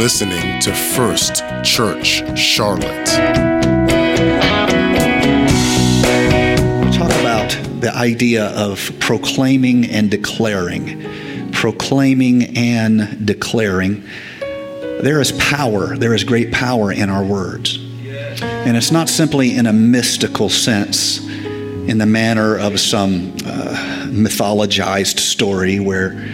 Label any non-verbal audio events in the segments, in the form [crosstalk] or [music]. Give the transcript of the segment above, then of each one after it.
listening to First Church Charlotte. We Talk about the idea of proclaiming and declaring. Proclaiming and declaring. There is power, there is great power in our words. And it's not simply in a mystical sense, in the manner of some uh, mythologized story where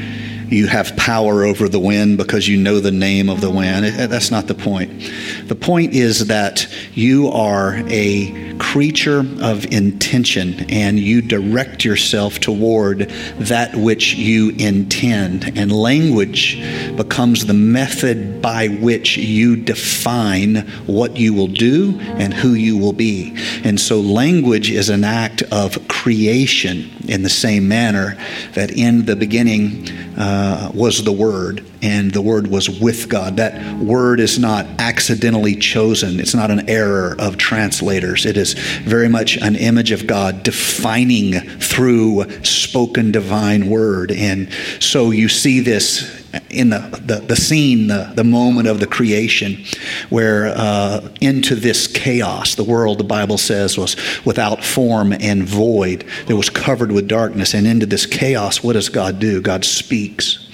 you have power over the wind because you know the name of the wind. That's not the point. The point is that you are a creature of intention and you direct yourself toward that which you intend. And language becomes the method by which you define what you will do and who you will be. And so language is an act of creation in the same manner that in the beginning, uh, was the Word, and the Word was with God. That word is not accidentally chosen, it's not an error of translators. It is very much an image of God defining through spoken divine word. And so you see this in the, the, the, scene, the, the moment of the creation, where uh, into this chaos, the world, the Bible says, was without form and void. It was covered with darkness. And into this chaos, what does God do? God speaks.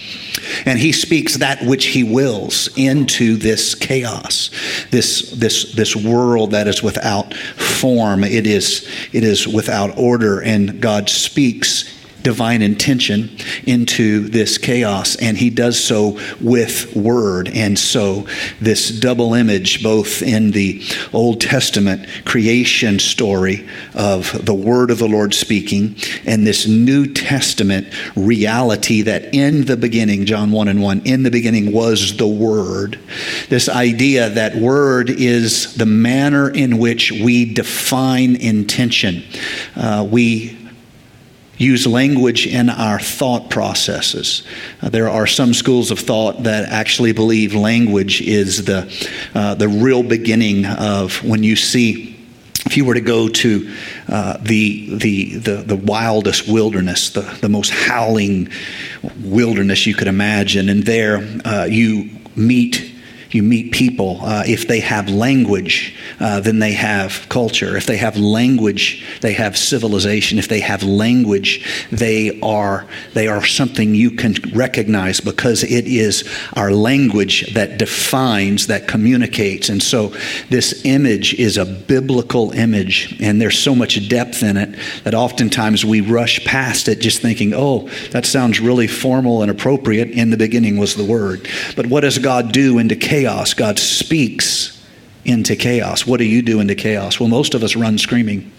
And he speaks that which he wills into this chaos, this, this, this world that is without form. It is, it is without order, and God speaks divine intention into this chaos, and he does so with word. And so, this double image, both in the Old Testament creation story of the word of the Lord speaking, and this New Testament reality that in the beginning, John 1 and 1, in the beginning was the word. This idea that word is the manner in which we define intention. Uh, we use language in our thought processes. Uh, there are some schools of thought that actually believe language is the, uh, the real beginning of when you see if you were to go to uh, the, the, the, the, wildest wilderness, the, the most howling wilderness you could imagine, and there uh, you meet you meet people. Uh, if they have language, uh, then they have culture. If they have language, they have civilization. If they have language, they are they are something you can recognize because it is our language that defines, that communicates. And so, this image is a biblical image, and there's so much depth in it that oftentimes we rush past it, just thinking, "Oh, that sounds really formal and appropriate." In the beginning was the Word, but what does God do in decay? Chaos, God speaks into chaos. What do you do into chaos? Well, most of us run screaming.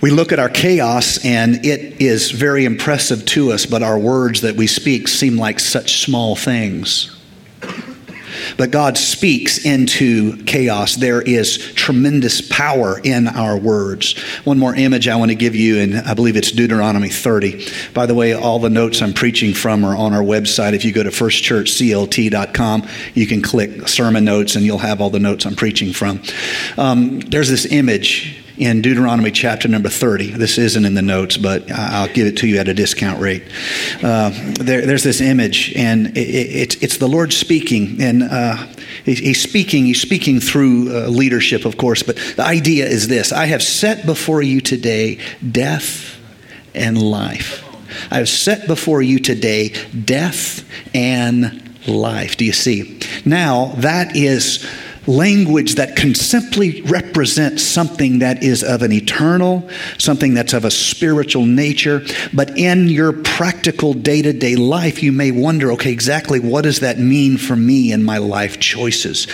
We look at our chaos and it is very impressive to us, but our words that we speak seem like such small things. But God speaks into chaos. There is tremendous power in our words. One more image I want to give you, and I believe it's Deuteronomy 30. By the way, all the notes I'm preaching from are on our website. If you go to firstchurchclt.com, you can click sermon notes and you'll have all the notes I'm preaching from. Um, there's this image in Deuteronomy chapter number 30. This isn't in the notes, but I'll give it to you at a discount rate. Uh, there, there's this image, and it, it, it's the Lord speaking, and uh, he's speaking. He's speaking through uh, leadership, of course, but the idea is this: I have set before you today death and life. I have set before you today death and life. Do you see? Now that is language that can simply represent something that is of an eternal, something that's of a spiritual nature. But in your practical day to day life, you may wonder okay, exactly what does that mean for me in my life choices?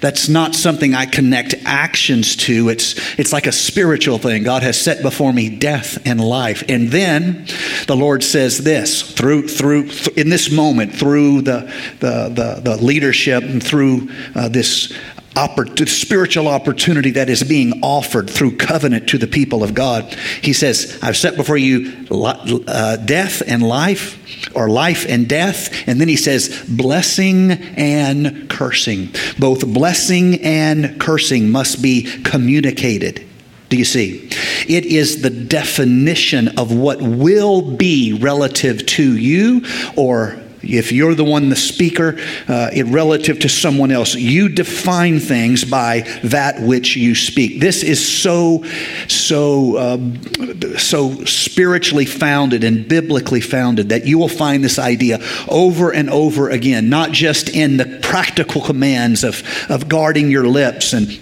That's not something I connect actions to. It's, it's like a spiritual thing. God has set before me death and life. And then the Lord says this through, through, in this moment, through the, the, the, the leadership and through uh, this oppor- spiritual opportunity that is being offered through covenant to the people of God. He says, I've set before you uh, death and life, or life and death. And then he says, blessing and cursing. Both blessing and cursing must be communicated. Do you see? It is the definition of what will be relative to you or If you're the one, the speaker, uh, relative to someone else, you define things by that which you speak. This is so, so, uh, so spiritually founded and biblically founded that you will find this idea over and over again, not just in the practical commands of, of guarding your lips and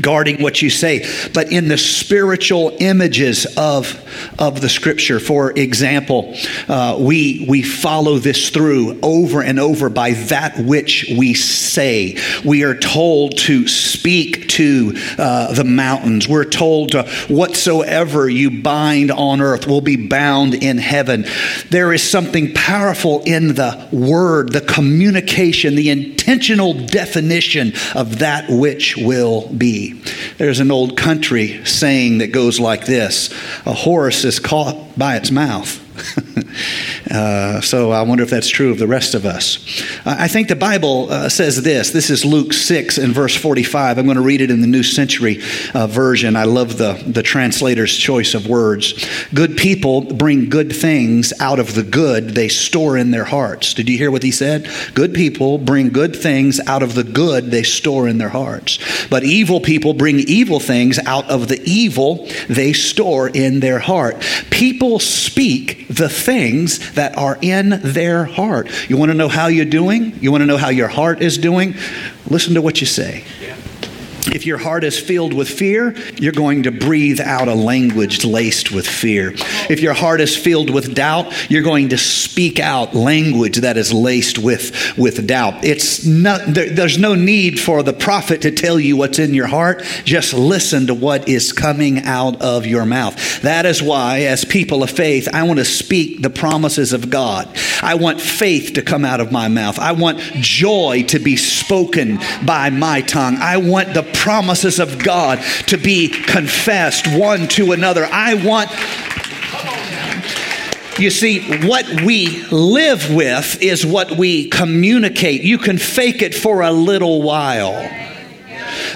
guarding what you say, but in the spiritual images of, of the scripture. For example, uh, we, we follow this through over and over by that which we say. We are told to speak to uh, the mountains. We're told to, whatsoever you bind on earth will be bound in heaven. There is something powerful in the word, the communication, the intentional definition of that which will be. There's an old country saying that goes like this A horse is caught by its mouth. [laughs] [laughs] uh, so I wonder if that's true of the rest of us. I think the Bible uh, says this. This is Luke 6 and verse 45. I'm going to read it in the New Century uh, Version. I love the, the translator's choice of words. Good people bring good things out of the good they store in their hearts. Did you hear what he said? Good people bring good things out of the good they store in their hearts. But evil people bring evil things out of the evil they store in their heart. People speak the things that are in their heart. You want to know how you're doing? You want to know how your heart is doing? Listen to what you say. If your heart is filled with fear, you're going to breathe out a language laced with fear. If your heart is filled with doubt, you're going to speak out language that is laced with, with doubt. It's not, there, there's no need for the prophet to tell you what's in your heart. Just listen to what is coming out of your mouth. That is why, as people of faith, I want to speak the promises of God. I want faith to come out of my mouth. I want joy to be spoken by my tongue. I want the promises of God to be confessed one to another. I want you see, what we live with is what we communicate. You can fake it for a little while.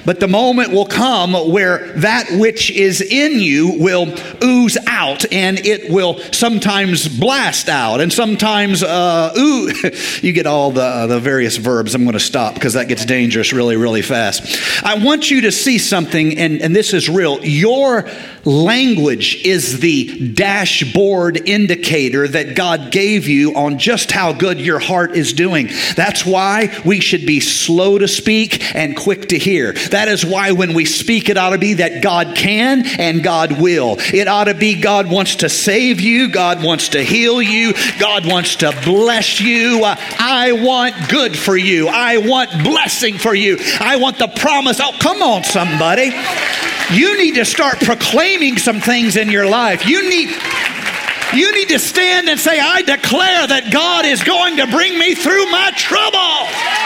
But the moment will come where that which is in you will ooze out and it will sometimes blast out and sometimes uh, ooh. [laughs] you get all the, uh, the various verbs. I'm going to stop because that gets dangerous really, really fast. I want you to see something, and, and this is real. Your language is the dashboard indicator that God gave you on just how good your heart is doing. That's why we should be slow to speak and quick to hear. That is why when we speak, it ought to be that God can and God will. It ought to be God wants to save you, God wants to heal you, God wants to bless you. I want good for you, I want blessing for you, I want the promise. Oh, come on, somebody. You need to start proclaiming some things in your life. You need. You need to stand and say, I declare that God is going to bring me through my trouble.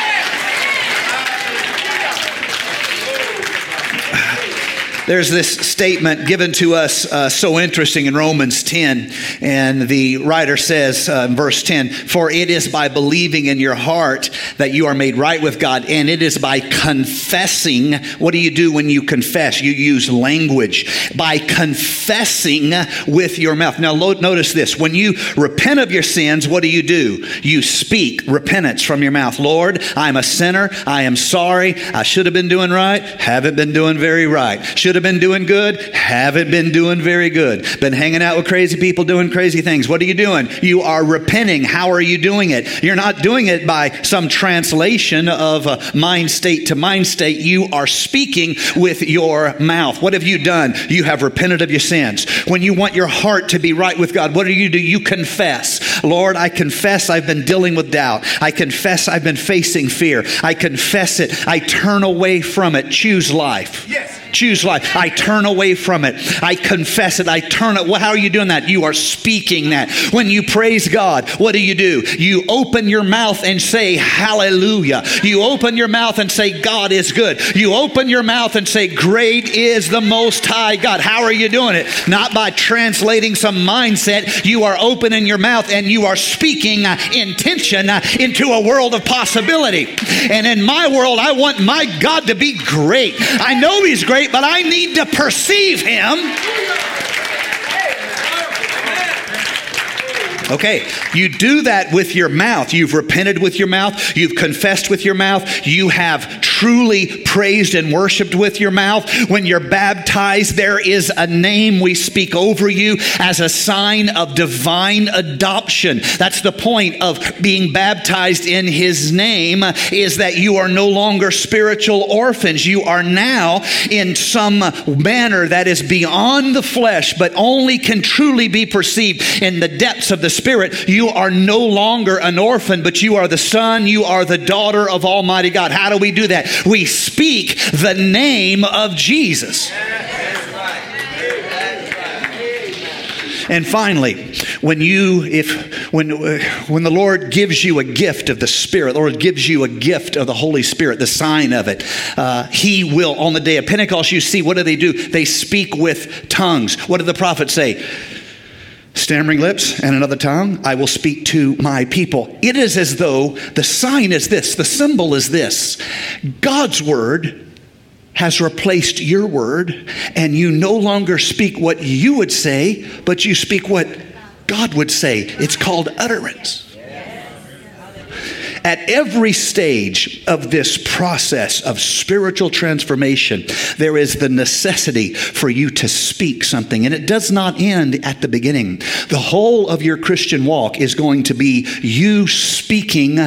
There's this statement given to us uh, so interesting in Romans 10, and the writer says uh, in verse 10 For it is by believing in your heart that you are made right with God, and it is by confessing. What do you do when you confess? You use language. By confessing with your mouth. Now, notice this when you repent of your sins, what do you do? You speak repentance from your mouth. Lord, I'm a sinner. I am sorry. I should have been doing right, haven't been doing very right. Should should have been doing good, haven't been doing very good. Been hanging out with crazy people doing crazy things. What are you doing? You are repenting. How are you doing it? You're not doing it by some translation of uh, mind state to mind state. You are speaking with your mouth. What have you done? You have repented of your sins. When you want your heart to be right with God, what do you do? You confess. Lord, I confess I've been dealing with doubt. I confess I've been facing fear. I confess it. I turn away from it. Choose life. Yes choose life. I turn away from it. I confess it. I turn it. How are you doing that? You are speaking that. When you praise God, what do you do? You open your mouth and say, Hallelujah. You open your mouth and say, God is good. You open your mouth and say, Great is the Most High God. How are you doing it? Not by translating some mindset. You are opening your mouth and you are speaking uh, intention uh, into a world of possibility. And in my world, I want my God to be great. I know He's great, but I need to perceive him. Okay, you do that with your mouth. You've repented with your mouth. You've confessed with your mouth. You have truly praised and worshiped with your mouth. When you're baptized, there is a name we speak over you as a sign of divine adoption. That's the point of being baptized in his name is that you are no longer spiritual orphans. You are now in some manner that is beyond the flesh, but only can truly be perceived in the depths of the spirit. You are no longer an orphan, but you are the son, you are the daughter of Almighty God. How do we do that? We speak the name of Jesus. And finally, when you, if when when the Lord gives you a gift of the Spirit, the Lord gives you a gift of the Holy Spirit, the sign of it, uh, He will on the day of Pentecost. You see, what do they do? They speak with tongues. What did the prophet say? Stammering lips and another tongue, I will speak to my people. It is as though the sign is this, the symbol is this. God's word has replaced your word, and you no longer speak what you would say, but you speak what God would say. It's called utterance. At every stage of this process of spiritual transformation, there is the necessity for you to speak something, and it does not end at the beginning. The whole of your Christian walk is going to be you speaking,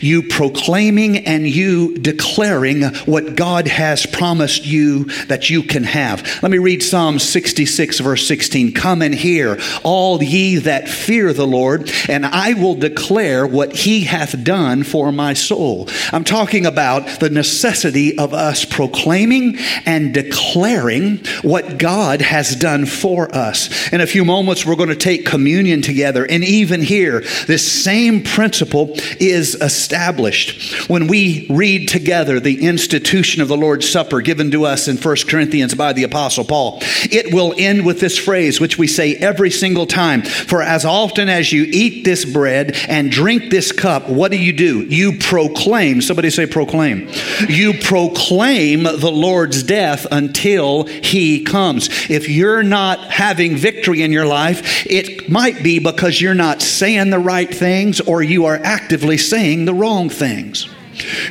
you proclaiming, and you declaring what God has promised you that you can have. Let me read Psalm 66, verse 16. Come and hear, all ye that fear the Lord, and I will declare what he hath done for my soul. I'm talking about the necessity of us proclaiming and declaring what God has done for us. In a few moments, we're going to take communion together. And even here, this same principle is established. When we read together the institution of the Lord's Supper given to us in 1 Corinthians by the Apostle Paul, it will end with this phrase, which we say every single time For as often as you eat this bread and drink this cup, what do you do? You proclaim, somebody say proclaim. You proclaim the Lord's death until he comes. If you're not having victory in your life, it might be because you're not saying the right things or you are actively saying the wrong things.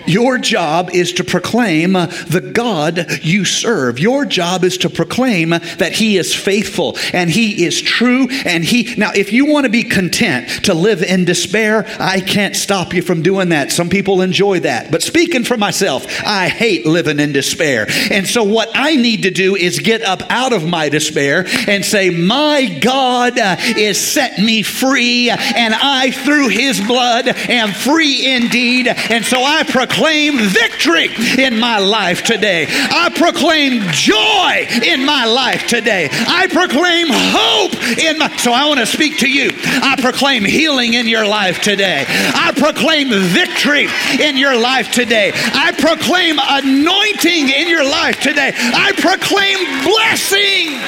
Your job is to proclaim the God you serve. Your job is to proclaim that He is faithful and He is true. And He, now, if you want to be content to live in despair, I can't stop you from doing that. Some people enjoy that. But speaking for myself, I hate living in despair. And so, what I need to do is get up out of my despair and say, My God uh, is set me free, and I, through His blood, am free indeed. And so, I proclaim victory in my life today. I proclaim joy in my life today. I proclaim hope in my so I want to speak to you. I proclaim healing in your life today. I proclaim victory in your life today. I proclaim anointing in your life today. I proclaim blessing.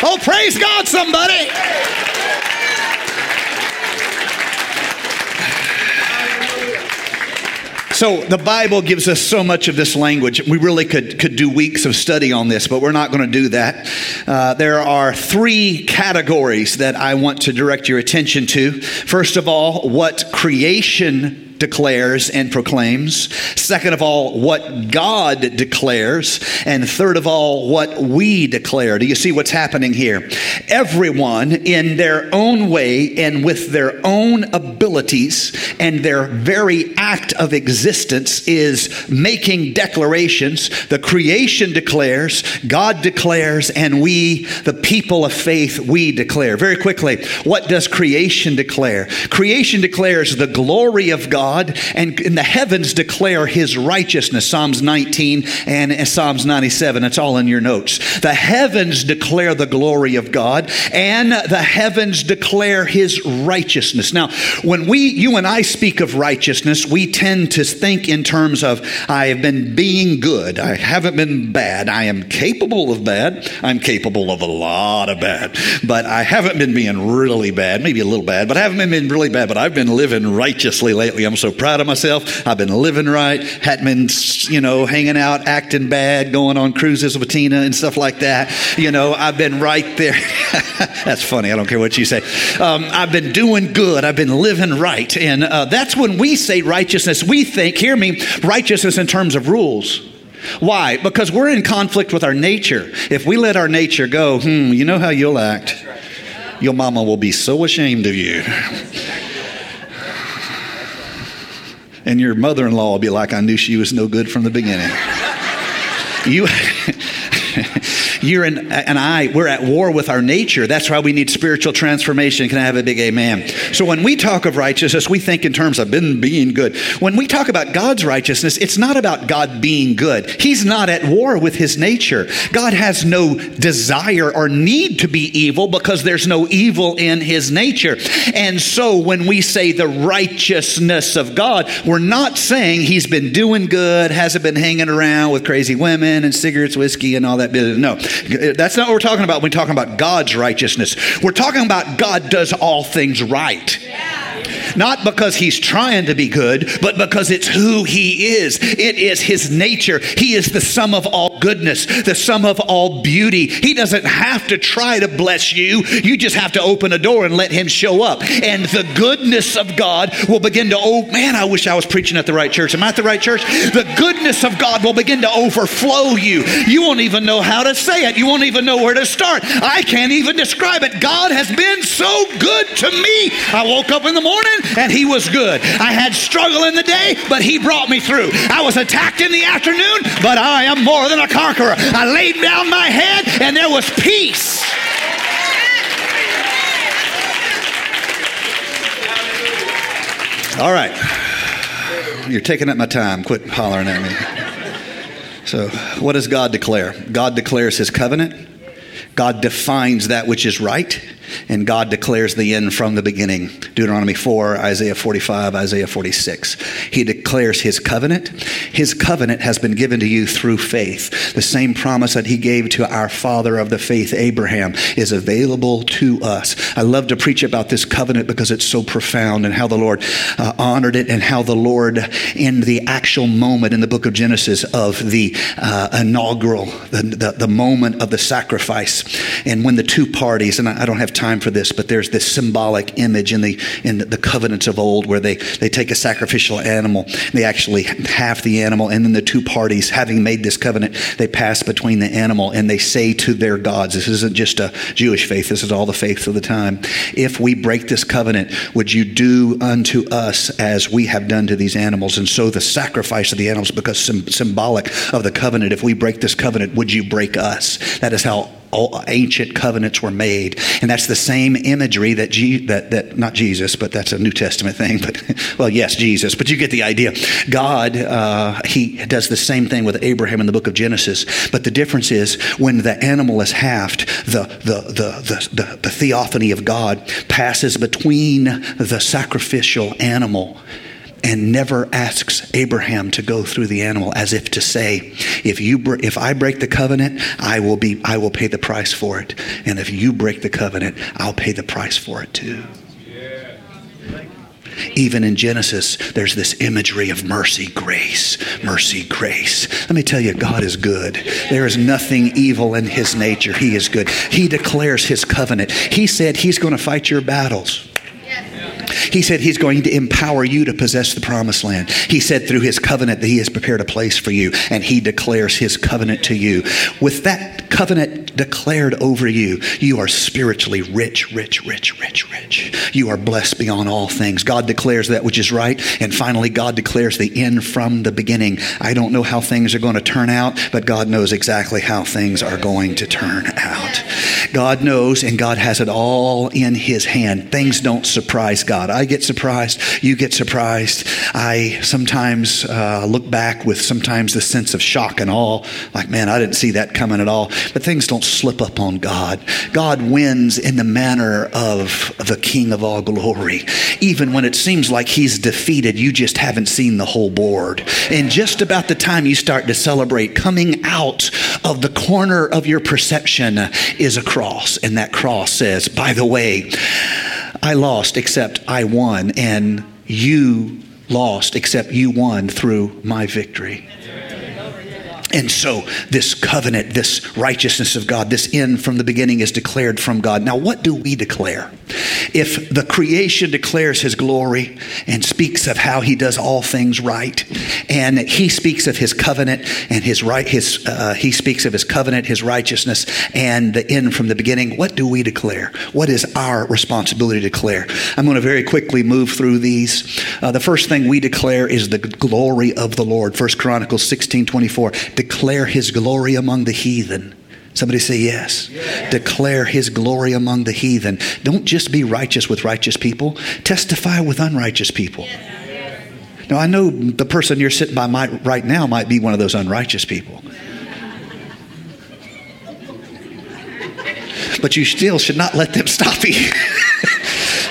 Oh, praise God, somebody. So the Bible gives us so much of this language. We really could, could do weeks of study on this, but we're not going to do that. Uh, there are three categories that I want to direct your attention to. First of all, what creation declares and proclaims. Second of all, what God declares. And third of all, what we declare. Do you see what's happening here? Everyone, in their own way and with their own abilities and their very act of existence, is making declarations. The creation declares, God declares, and we, the people of faith, we declare. Very quickly, what does creation declare? Creation declares the glory of God God, and the heavens declare his righteousness. Psalms 19 and Psalms 97. It's all in your notes. The heavens declare the glory of God, and the heavens declare his righteousness. Now, when we, you and I speak of righteousness, we tend to think in terms of I have been being good. I haven't been bad. I am capable of bad. I'm capable of a lot of bad, but I haven't been being really bad. Maybe a little bad, but I haven't been really bad. But I've been living righteously lately. I'm so proud of myself. I've been living right, hadn't been, you know, hanging out, acting bad, going on cruises with Tina and stuff like that. You know, I've been right there. [laughs] that's funny. I don't care what you say. Um, I've been doing good. I've been living right. And uh, that's when we say righteousness. We think, hear me, righteousness in terms of rules. Why? Because we're in conflict with our nature. If we let our nature go, hmm, you know how you'll act. Your mama will be so ashamed of you. And your mother in law will be like, I knew she was no good from the beginning. You. [laughs] you and, and I, we're at war with our nature. That's why we need spiritual transformation. Can I have a big amen? So when we talk of righteousness, we think in terms of been being good. When we talk about God's righteousness, it's not about God being good. He's not at war with his nature. God has no desire or need to be evil because there's no evil in his nature. And so when we say the righteousness of God, we're not saying he's been doing good, hasn't been hanging around with crazy women and cigarettes, whiskey, and all that business. No, that's not what we're talking about when we're talking about God's righteousness. We're talking about God does all things right. Yeah. Not because he's trying to be good, but because it's who he is. It is his nature. He is the sum of all goodness, the sum of all beauty. He doesn't have to try to bless you. You just have to open a door and let him show up. And the goodness of God will begin to, oh man, I wish I was preaching at the right church. Am I at the right church? The goodness of God will begin to overflow you. You won't even know how to say it. You won't even know where to start. I can't even describe it. God has been so good to me. I woke up in the morning and he was good. I had struggle in the day, but he brought me through. I was attacked in the afternoon, but I am more than a conqueror. I laid down my head and there was peace. All right. You're taking up my time. Quit hollering at me. So, what does God declare? God declares his covenant. God defines that which is right and God declares the end from the beginning. Deuteronomy 4, Isaiah 45, Isaiah 46. He declares his covenant. His covenant has been given to you through faith. The same promise that he gave to our father of the faith, Abraham, is available to us. I love to preach about this covenant because it's so profound and how the Lord uh, honored it and how the Lord, in the actual moment in the book of Genesis of the uh, inaugural, the, the, the moment of the sacrifice, and when the two parties, and I, I don't have time for this, but there's this symbolic image in the in the covenants of old where they they take a sacrificial animal, they actually half the animal, and then the two parties, having made this covenant, they pass between the animal and they say to their gods, this isn't just a Jewish faith, this is all the faiths of the time. If we break this covenant, would you do unto us as we have done to these animals? And so the sacrifice of the animals because symbolic of the covenant. If we break this covenant, would you break us? That is how ancient covenants were made. And that's the same imagery that, Je- that, that, not Jesus, but that's a New Testament thing, but, [laughs] well, yes, Jesus, but you get the idea. God, uh, he does the same thing with Abraham in the book of Genesis. But the difference is when the animal is halved, the, the, the, the, the, the theophany of God passes between the sacrificial animal and never asks Abraham to go through the animal as if to say, if you if I break the covenant, I will be I will pay the price for it. And if you break the covenant, I'll pay the price for it too. Even in Genesis, there's this imagery of mercy, grace, mercy, grace. Let me tell you, God is good. There is nothing evil in His nature. He is good. He declares His covenant. He said He's going to fight your battles. He said he's going to empower you to possess the promised land. He said through his covenant that he has prepared a place for you, and he declares his covenant to you. With that covenant declared over you, you are spiritually rich, rich, rich, rich, rich. You are blessed beyond all things. God declares that which is right, and finally, God declares the end from the beginning. I don't know how things are going to turn out, but God knows exactly how things are going to turn out. God knows, and God has it all in his hand. Things don't surprise God. I get surprised. You get surprised. I sometimes uh, look back with sometimes the sense of shock and awe, like, man, I didn't see that coming at all. But things don't slip up on God. God wins in the manner of the King of all glory. Even when it seems like he's defeated, you just haven't seen the whole board. And just about the time you start to celebrate, coming out of the corner of your perception is a cross. And that cross says, by the way, I lost, except I won, and you lost except you won through my victory. And so, this covenant, this righteousness of God, this end from the beginning is declared from God. Now, what do we declare? If the creation declares his glory and speaks of how he does all things right, and he speaks of his covenant and his right, his, uh, he speaks of his covenant, his righteousness, and the end from the beginning, what do we declare? What is our responsibility to declare? I'm going to very quickly move through these. Uh, the first thing we declare is the glory of the Lord. First Chronicles 16 24 declare his glory among the heathen. Somebody say yes. yes. Declare his glory among the heathen. Don't just be righteous with righteous people, testify with unrighteous people. Yes. Now, I know the person you're sitting by might, right now might be one of those unrighteous people. But you still should not let them stop you. [laughs]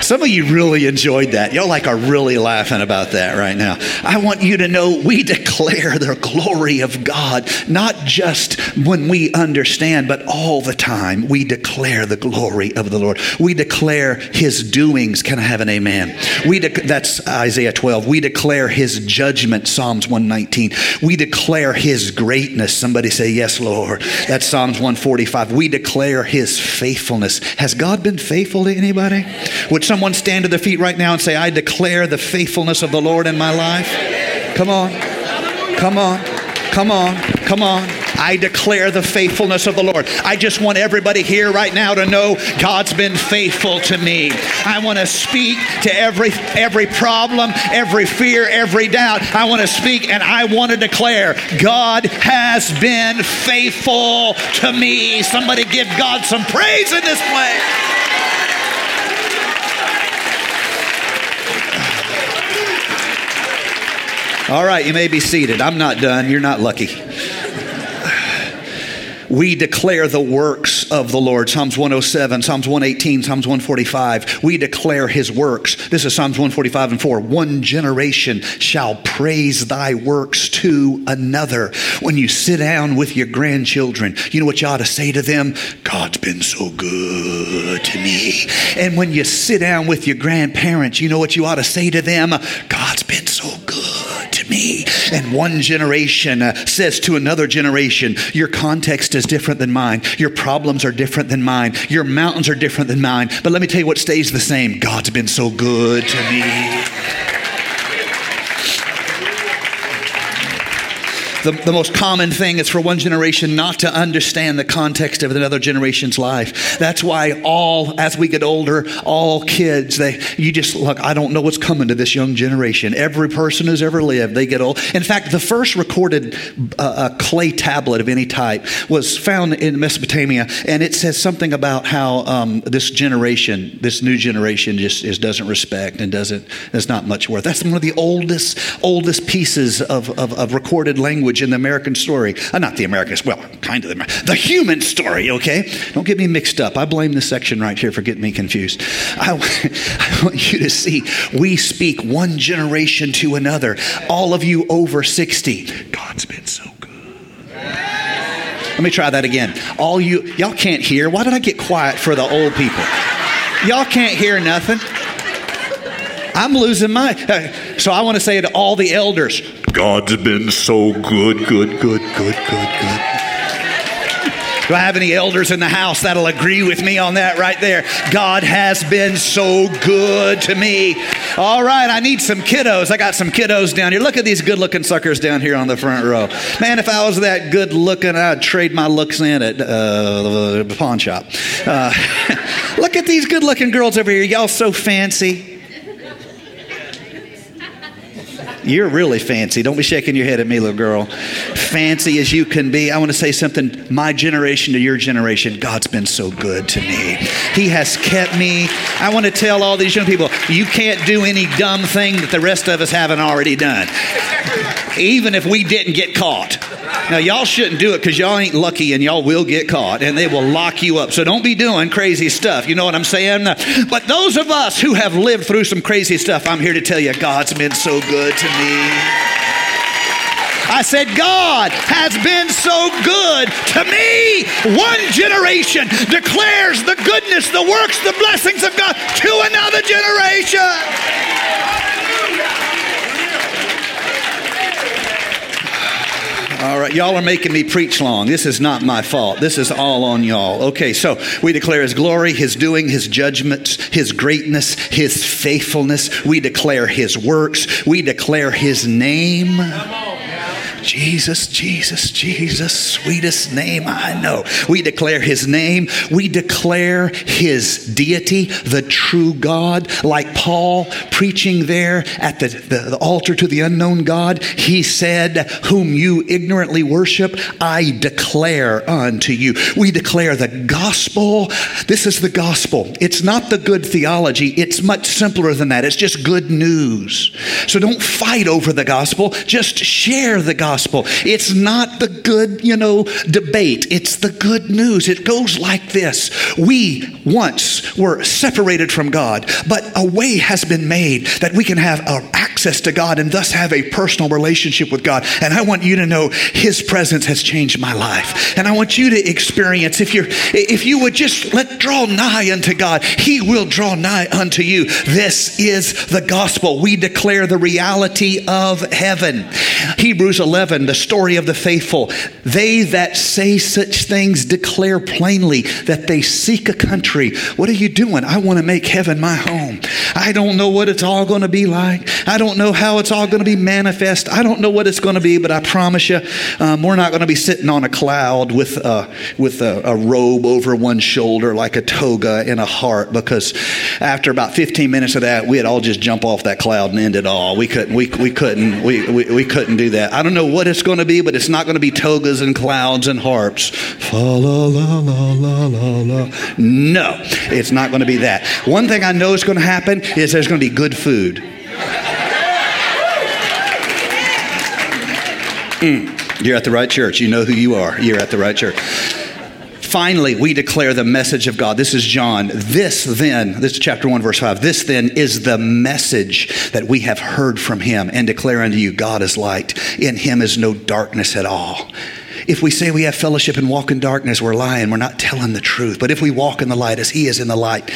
Some of you really enjoyed that. Y'all like are really laughing about that right now. I want you to know we [laughs] declare the glory of God, not just when we understand, but all the time. We declare the glory of the Lord. We declare his doings. Can I have an amen? We de- that's Isaiah 12. We declare his judgment, Psalms 119. We declare his greatness. Somebody say, Yes, Lord. That's Psalms 145. We declare his faithfulness. Has God been faithful to anybody? Would some someone stand to their feet right now and say, I declare the faithfulness of the Lord in my life? Come on. Come on. Come on. Come on. I declare the faithfulness of the Lord. I just want everybody here right now to know God's been faithful to me. I want to speak to every every problem, every fear, every doubt. I want to speak and I want to declare God has been faithful to me. Somebody give God some praise in this place. All right, you may be seated. I'm not done. You're not lucky we declare the works of the Lord. Psalms 107, Psalms 118, Psalms 145. We declare his works. This is Psalms 145 and 4. One generation shall praise thy works to another. When you sit down with your grandchildren, you know what you ought to say to them? God's been so good to me. And when you sit down with your grandparents, you know what you ought to say to them? God's been me. And one generation uh, says to another generation, Your context is different than mine. Your problems are different than mine. Your mountains are different than mine. But let me tell you what stays the same God's been so good to me. The, the most common thing is for one generation not to understand the context of another generation's life. That's why all, as we get older, all kids, they, you just look, I don't know what's coming to this young generation. Every person who's ever lived, they get old. In fact, the first recorded uh, clay tablet of any type was found in Mesopotamia, and it says something about how um, this generation, this new generation, just is, doesn't respect and doesn't, is not much worth. That's one of the oldest, oldest pieces of, of, of recorded language language in the American story. Uh, not the American, well, kind of the, the human story, okay? Don't get me mixed up. I blame this section right here for getting me confused. I, [laughs] I want you to see we speak one generation to another. All of you over 60, God's been so good. Let me try that again. All you, y'all can't hear. Why did I get quiet for the old people? Y'all can't hear nothing. I'm losing my. Uh, so I want to say to all the elders, God's been so good, good, good, good, good, good. Do I have any elders in the house that'll agree with me on that right there? God has been so good to me. All right, I need some kiddos. I got some kiddos down here. Look at these good looking suckers down here on the front row. Man, if I was that good looking, I'd trade my looks in at uh, the pawn shop. Uh, [laughs] look at these good looking girls over here. Y'all so fancy. You're really fancy. Don't be shaking your head at me, little girl. Fancy as you can be. I want to say something. My generation to your generation, God's been so good to me. He has kept me. I want to tell all these young people, you can't do any dumb thing that the rest of us haven't already done, even if we didn't get caught. Now, y'all shouldn't do it because y'all ain't lucky and y'all will get caught and they will lock you up. So don't be doing crazy stuff. You know what I'm saying? But those of us who have lived through some crazy stuff, I'm here to tell you, God's been so good to me. I said, God has been so good to me. One generation declares the goodness, the works, the blessings of God to another generation. Right, y'all are making me preach long. This is not my fault. This is all on y'all. Okay, so we declare His glory, His doing, His judgments, His greatness, His faithfulness. We declare His works. We declare His name. Jesus, Jesus, Jesus, sweetest name I know. We declare his name. We declare his deity, the true God. Like Paul preaching there at the, the, the, altar to the unknown God, he said, Whom you ignorantly worship, I declare unto you. We declare the gospel. This is the gospel. It's not the good theology, it's much simpler than that. It's just good news. So don't fight over the gospel, just share the gospel gospel. It's not the good, you know, debate. It's the good news. It goes like this We once were separated from God, but a way has been made that we can have access to God and thus have a personal relationship with God. And I want you to know His presence has changed my life. And I want you to experience if you're if you would just let draw nigh unto God, He will draw nigh unto you. This is the gospel. We declare the reality of heaven. Hebrews 11 11, the story of the faithful. They that say such things declare plainly that they seek a country. What are you doing? I want to make heaven my home. I don't know what it's all going to be like. I don't know how it's all going to be manifest. I don't know what it's going to be, but I promise you, um, we're not going to be sitting on a cloud with, uh, with a, a robe over one shoulder like a toga and a heart because after about 15 minutes of that, we'd all just jump off that cloud and end it all. We couldn't, we, we couldn't, we, we, we couldn't do that. I don't know what it's going to be, but it's not going to be togas and clouds and harps. la la la la la la. No, it's not going to be that. One thing I know is going to happen is there's going to be good food. Mm, you're at the right church. You know who you are. You're at the right church. Finally, we declare the message of God. This is John. This then, this is chapter 1, verse 5. This then is the message that we have heard from him and declare unto you God is light. In him is no darkness at all. If we say we have fellowship and walk in darkness, we're lying. We're not telling the truth. But if we walk in the light as He is in the light,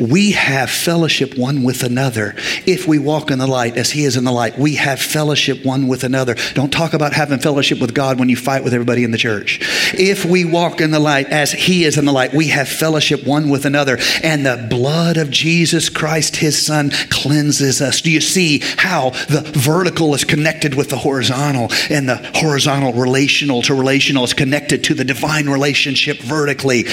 we have fellowship one with another. If we walk in the light as He is in the light, we have fellowship one with another. Don't talk about having fellowship with God when you fight with everybody in the church. If we walk in the light as He is in the light, we have fellowship one with another. And the blood of Jesus Christ, His Son, cleanses us. Do you see how the vertical is connected with the horizontal and the horizontal relational to relational? Relational is connected to the divine relationship vertically.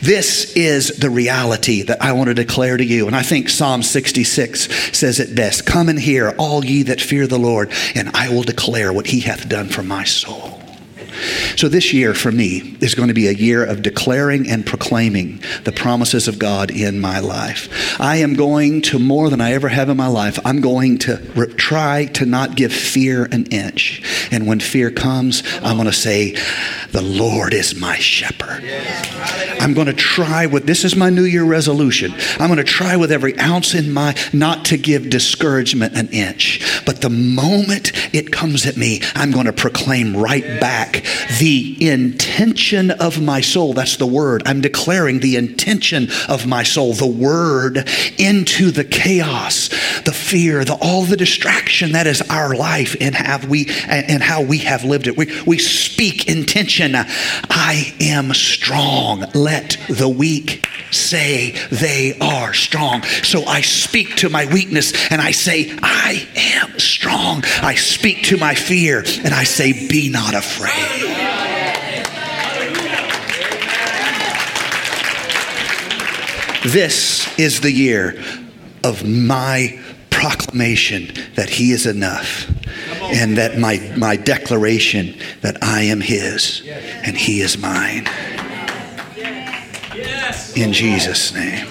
This is the reality that I want to declare to you. And I think Psalm 66 says it best Come and hear, all ye that fear the Lord, and I will declare what he hath done for my soul. So, this year for me is going to be a year of declaring and proclaiming the promises of God in my life. I am going to, more than I ever have in my life, I'm going to re- try to not give fear an inch. And when fear comes, I'm going to say, The Lord is my shepherd. I'm going to try with, this is my New Year resolution. I'm going to try with every ounce in my, not to give discouragement an inch. But the moment it comes at me, I'm going to proclaim right back the intention of my soul. That's the word. I'm declaring the intention of my soul, the word into the chaos, the fear, the, all the distraction that is our life and have we and, how we have lived it. We, we speak intention. I am strong. Let the weak say they are strong. So I speak to my weakness and I say, I am strong. I speak to my fear and I say, Be not afraid. This is the year of my proclamation that He is enough and that my, my declaration that I am His and He is mine. In Jesus' name.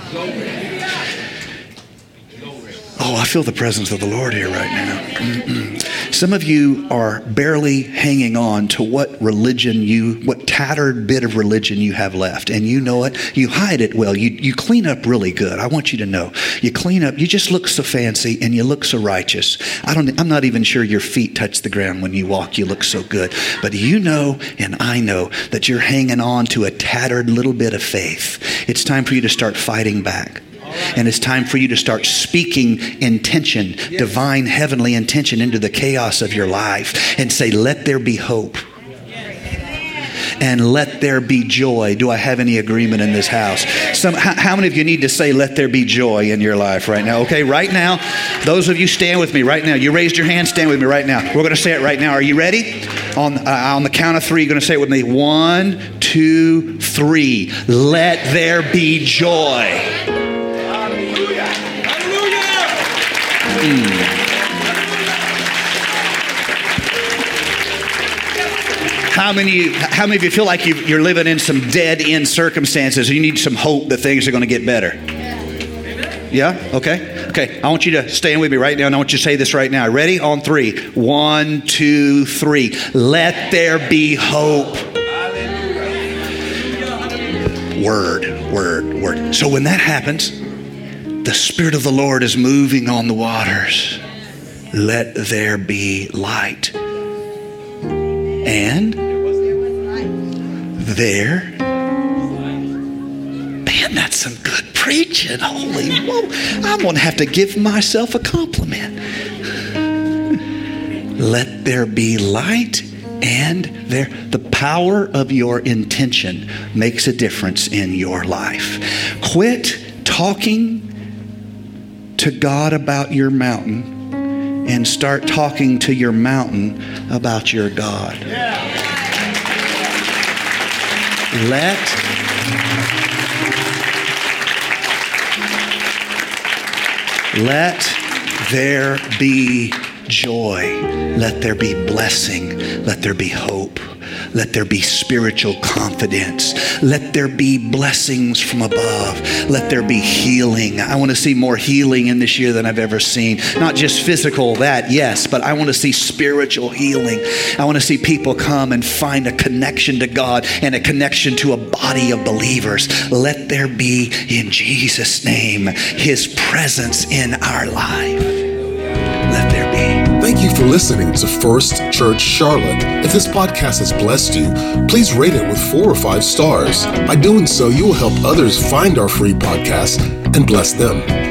Oh, I feel the presence of the Lord here right now. Mm-mm. Some of you are barely hanging on to what religion you, what tattered bit of religion you have left. And you know it. You hide it well. You, you clean up really good. I want you to know. You clean up. You just look so fancy and you look so righteous. I don't, I'm not even sure your feet touch the ground when you walk. You look so good. But you know, and I know, that you're hanging on to a tattered little bit of faith. It's time for you to start fighting back. And it's time for you to start speaking intention, divine heavenly intention into the chaos of your life and say, Let there be hope. and let there be joy. Do I have any agreement in this house? Some, how, how many of you need to say, let there be joy in your life right now? Okay, right now, those of you stand with me right now. You raised your hand, stand with me right now. We're going to say it right now. Are you ready? On, uh, on the count of three, you're going to say it with me. One, two, three. Let there be joy. How many, how many of you feel like you, are living in some dead end circumstances? And you need some hope that things are going to get better. Yeah? Okay. Okay. I want you to stand with me right now, and I want you to say this right now. Ready? On three. One, two, three. Let there be hope. Word, word, word. So when that happens, the Spirit of the Lord is moving on the waters. Let there be light. And there, man, that's some good preaching. Holy whoa. I'm going to have to give myself a compliment. Let there be light and there the power of your intention makes a difference in your life. Quit talking to God about your mountain and start talking to your mountain about your God. Let let there be joy. Let there be blessing. Let there be hope. Let there be spiritual confidence. Let there be blessings from above. Let there be healing. I want to see more healing in this year than I've ever seen. Not just physical, that, yes, but I want to see spiritual healing. I want to see people come and find a connection to God and a connection to a body of believers. Let there be, in Jesus' name, His presence in our life. Let there Thank you for listening to First Church Charlotte. If this podcast has blessed you, please rate it with four or five stars. By doing so, you will help others find our free podcast and bless them.